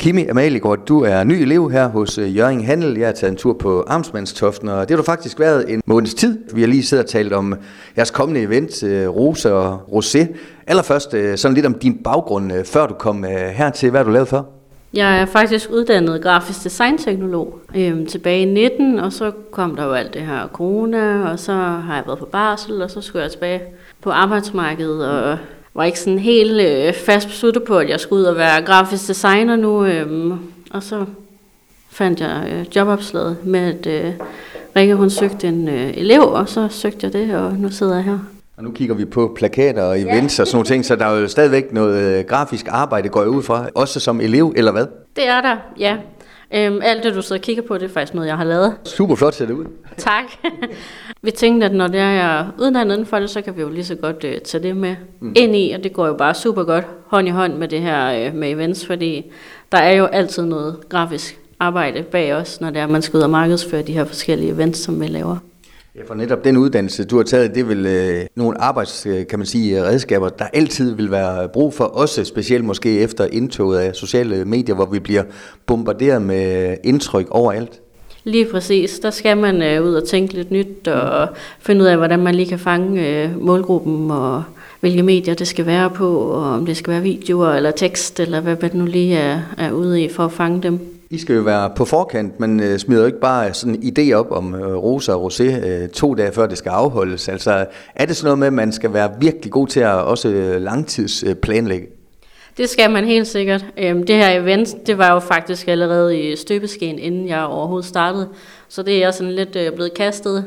Kimi Amaliegaard, du er ny elev her hos øh, Jørgen Handel. Jeg har taget en tur på Armsmandstoften, og det har du faktisk været en måneds tid. Vi har lige siddet og talt om jeres kommende event, øh, Rose og Rosé. Allerførst øh, sådan lidt om din baggrund, før du kom hertil. Hvad har du lavet før? Jeg er faktisk uddannet grafisk designteknolog øhm, tilbage i 19, og så kom der jo alt det her corona, og så har jeg været på barsel, og så skulle jeg tilbage på arbejdsmarkedet, og var ikke sådan helt øh, fast besluttet på, at jeg skulle ud og være grafisk designer nu. Øh, og så fandt jeg øh, jobopslaget med, at øh, Rikke hun søgte en øh, elev, og så søgte jeg det, og nu sidder jeg her. Og nu kigger vi på plakater og events ja. og sådan noget ting, så der er jo stadigvæk noget øh, grafisk arbejde, går jeg ud fra, også som elev, eller hvad? Det er der, ja. Øhm, alt det, du sidder og kigger på, det er faktisk noget, jeg har lavet. Super flot ser det ud. Tak. vi tænkte, at når det er, jeg er uddannet inden for det, så kan vi jo lige så godt uh, tage det med mm. ind i, og det går jo bare super godt hånd i hånd med det her uh, med events, fordi der er jo altid noget grafisk arbejde bag os, når det er, at man skal ud og markedsføre de her forskellige events, som vi laver. Ja, for netop den uddannelse, du har taget, det vil øh, nogle arbejds, øh, kan man sige, øh, redskaber, der altid vil være brug for, også specielt måske efter indtoget af sociale medier, hvor vi bliver bombarderet med indtryk overalt. Lige præcis. Der skal man øh, ud og tænke lidt nyt og finde ud af, hvordan man lige kan fange øh, målgruppen og hvilke medier det skal være på, og om det skal være videoer eller tekst, eller hvad man nu lige er, er ude i for at fange dem. I skal jo være på forkant, men øh, smider jo ikke bare sådan en idé op om øh, rosa og rosé øh, to dage før det skal afholdes. Altså er det sådan noget med, at man skal være virkelig god til at også øh, langtidsplanlægge? Øh, det skal man helt sikkert. Øhm, det her event, det var jo faktisk allerede i støbeskeen, inden jeg overhovedet startede. Så det er jeg sådan lidt øh, blevet kastet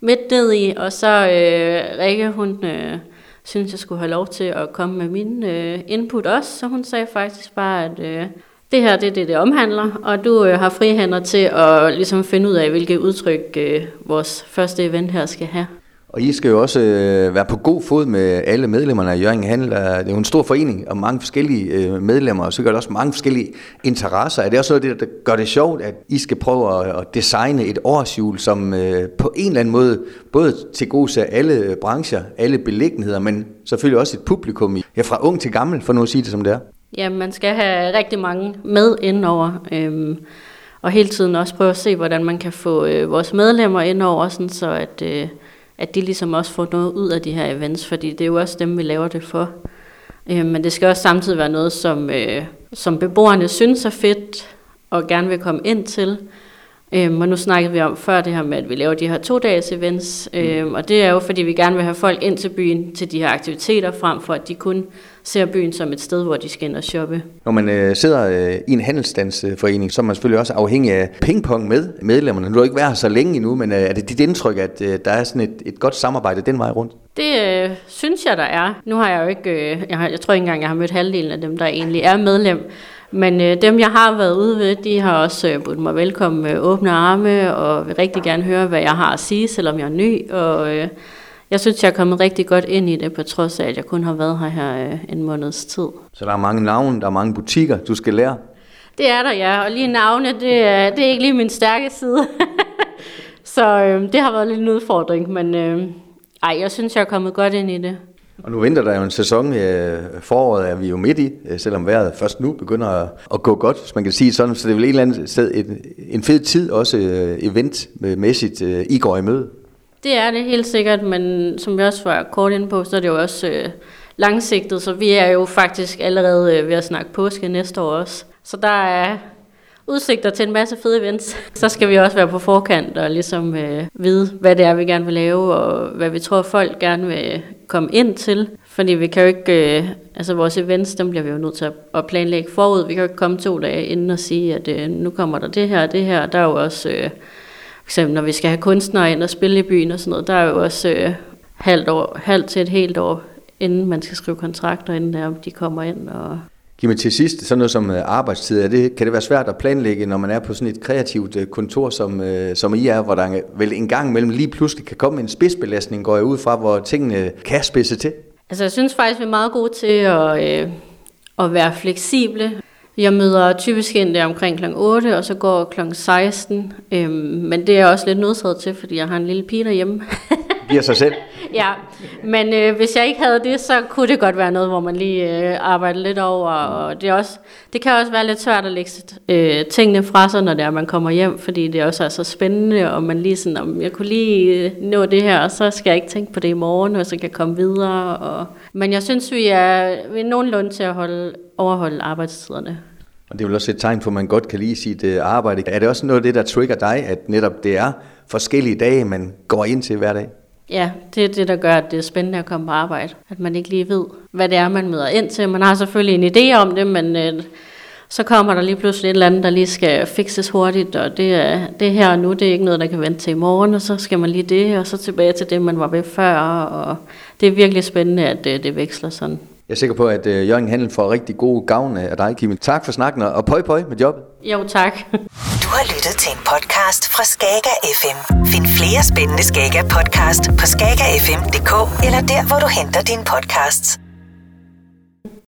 midt ned i. Og så øh, Rikke, hun øh, synes, jeg skulle have lov til at komme med min øh, input også. Så hun sagde faktisk bare, at øh, det her det er det, det omhandler, og du øh, har frihænder til at ligesom finde ud af, hvilke udtryk øh, vores første event her skal have. Og I skal jo også øh, være på god fod med alle medlemmerne af Jørgen Handel. Det er jo en stor forening og mange forskellige øh, medlemmer, og så gør det også mange forskellige interesser. Er det også noget, der gør det sjovt, at I skal prøve at, at designe et årsjul, som øh, på en eller anden måde både til gode til alle øh, brancher, alle beliggenheder, men selvfølgelig også et publikum, ja, fra ung til gammel, for nu at sige det som det er? Ja, man skal have rigtig mange med indover, øhm, og hele tiden også prøve at se, hvordan man kan få øh, vores medlemmer indover, sådan så at, øh, at de ligesom også får noget ud af de her events, fordi det er jo også dem, vi laver det for. Øh, men det skal også samtidig være noget, som, øh, som beboerne synes er fedt, og gerne vil komme ind til. Øhm, og nu snakkede vi om før det her med, at vi laver de her to-dages events, øhm, og det er jo, fordi vi gerne vil have folk ind til byen til de her aktiviteter, frem for at de kun ser byen som et sted, hvor de skal ind og shoppe. Når man øh, sidder øh, i en handelsstandsforening, så er man selvfølgelig også afhængig af pingpong med medlemmerne. Nu har ikke været her så længe endnu, men øh, er det dit indtryk, at øh, der er sådan et, et godt samarbejde den vej rundt? Det øh, synes jeg, der er. Nu har jeg jo ikke, øh, jeg, har, jeg tror ikke engang, jeg har mødt halvdelen af dem, der egentlig er medlem. Men øh, dem, jeg har været ude ved, de har også øh, budt mig velkommen med åbne arme, og vil rigtig gerne høre, hvad jeg har at sige, selvom jeg er ny. Og øh, jeg synes, jeg er kommet rigtig godt ind i det, på trods af, at jeg kun har været her, her øh, en måneds tid. Så der er mange navne, der er mange butikker, du skal lære? Det er der, ja. Og lige navne, det er, det er ikke lige min stærke side. Så øh, det har været lidt en udfordring, men øh, ej, jeg synes, jeg er kommet godt ind i det. Og nu venter der jo en sæson. Øh, foråret er vi jo midt i, øh, selvom vejret først nu begynder at, gå godt, hvis man kan sige sådan. Så det er vel et eller andet sted en, en fed tid, også øh, eventmæssigt, I går i møde. Det er det helt sikkert, men som vi også var kort inde på, så er det jo også øh, langsigtet, så vi er jo faktisk allerede øh, ved at snakke påske næste år også. Så der er udsigter til en masse fede events. Så skal vi også være på forkant og ligesom øh, vide, hvad det er, vi gerne vil lave, og hvad vi tror, folk gerne vil komme ind til. Fordi vi kan jo ikke, øh, altså vores events, dem bliver vi jo nødt til at planlægge forud. Vi kan jo ikke komme to dage inden og sige, at øh, nu kommer der det her og det her. Der er jo også, øh, for eksempel når vi skal have kunstnere ind og spille i byen og sådan noget, der er jo også øh, halvt, år, halvt til et helt år, inden man skal skrive kontrakter, inden der, de kommer ind og Giv mig til sidst sådan noget som øh, arbejdstid. Er det, kan det være svært at planlægge, når man er på sådan et kreativt øh, kontor, som, øh, som I er, hvor der vel en gang mellem lige pludselig kan komme en spidsbelastning, går jeg ud fra, hvor tingene kan spidse til? Altså jeg synes faktisk, vi er meget gode til at, øh, at være fleksible. Jeg møder typisk ind der omkring kl. 8, og så går kl. 16. Øhm, men det er jeg også lidt nødsaget til, fordi jeg har en lille pige derhjemme. giver sig selv. Ja, men øh, hvis jeg ikke havde det, så kunne det godt være noget, hvor man lige øh, arbejder lidt over. Og det, er også, det kan også være lidt svært at lægge øh, tingene fra sig, når det er, man kommer hjem, fordi det også er så spændende, og man lige sådan, om jeg kunne lige øh, nå det her, og så skal jeg ikke tænke på det i morgen, og så kan jeg komme videre. Og... Men jeg synes, vi er, vi er nogenlunde til at holde, overholde arbejdstiderne. Og det er vel også et tegn på, at man godt kan lide sit øh, arbejde. Er det også noget af det, der trigger dig, at netop det er forskellige dage, man går ind til hver dag? Ja, det er det, der gør, at det er spændende at komme på arbejde. At man ikke lige ved, hvad det er, man møder ind til. Man har selvfølgelig en idé om det, men øh, så kommer der lige pludselig et eller andet, der lige skal fikses hurtigt, og det er, det her og nu, det er ikke noget, der kan vente til i morgen, og så skal man lige det, og så tilbage til det, man var ved før, og det er virkelig spændende, at det, det veksler sådan. Jeg er sikker på, at uh, Jørgen Handel får rigtig god gavn af dig, Kim. Tak for snakken, og pøj pøj med jobbet. Jo, tak. Du har lyttet til en podcast fra Skager FM. Find flere spændende Skager podcast på skagerfm.dk eller der, hvor du henter dine podcasts.